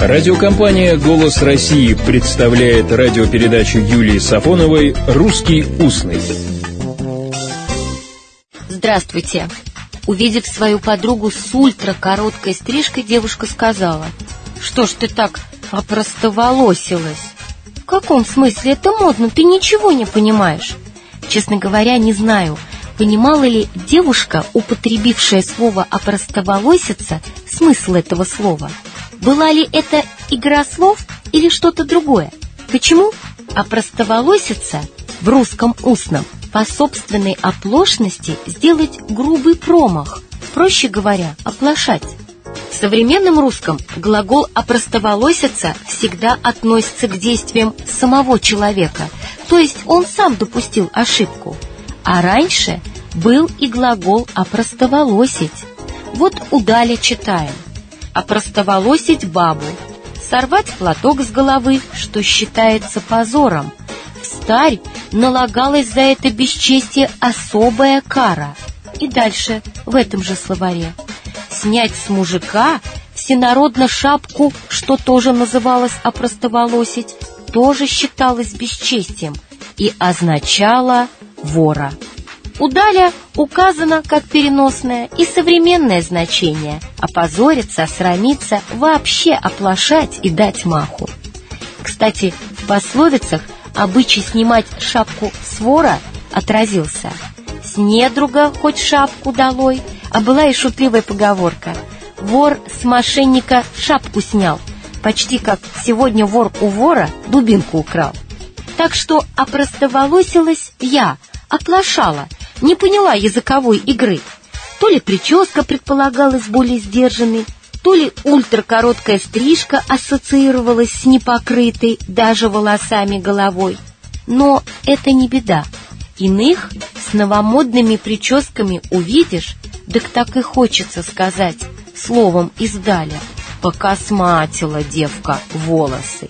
Радиокомпания «Голос России» представляет радиопередачу Юлии Сафоновой «Русский устный». Здравствуйте. Увидев свою подругу с ультракороткой стрижкой, девушка сказала, «Что ж ты так опростоволосилась?» «В каком смысле это модно? Ты ничего не понимаешь». Честно говоря, не знаю, понимала ли девушка, употребившая слово «опростоволоситься», смысл этого слова. Была ли это игра слов или что-то другое? Почему опростоволоситься в русском устном по собственной оплошности сделать грубый промах, проще говоря, оплошать. В современном русском глагол «опростоволоситься» всегда относится к действиям самого человека, то есть он сам допустил ошибку. А раньше был и глагол «опростоволосить». Вот удали читаем «опростоволосить бабу», сорвать платок с головы, что считается позором. В старь налагалась за это бесчестие особая кара. И дальше, в этом же словаре. Снять с мужика всенародно шапку, что тоже называлось опростоволосить, тоже считалось бесчестием и означало вора. У Даля указано как переносное и современное значение опозориться, осрамиться, вообще оплошать и дать маху. Кстати, в пословицах обычай снимать шапку с вора отразился. С недруга хоть шапку долой, а была и шутливая поговорка. Вор с мошенника шапку снял, почти как сегодня вор у вора дубинку украл. Так что опростоволосилась я, оплошала, не поняла языковой игры. То ли прическа предполагалась более сдержанной, то ли ультракороткая стрижка ассоциировалась с непокрытой даже волосами головой. Но это не беда. Иных с новомодными прическами увидишь, так так и хочется сказать словом издаля. Покосматила девка волосы.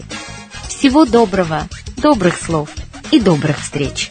Всего доброго, добрых слов и добрых встреч.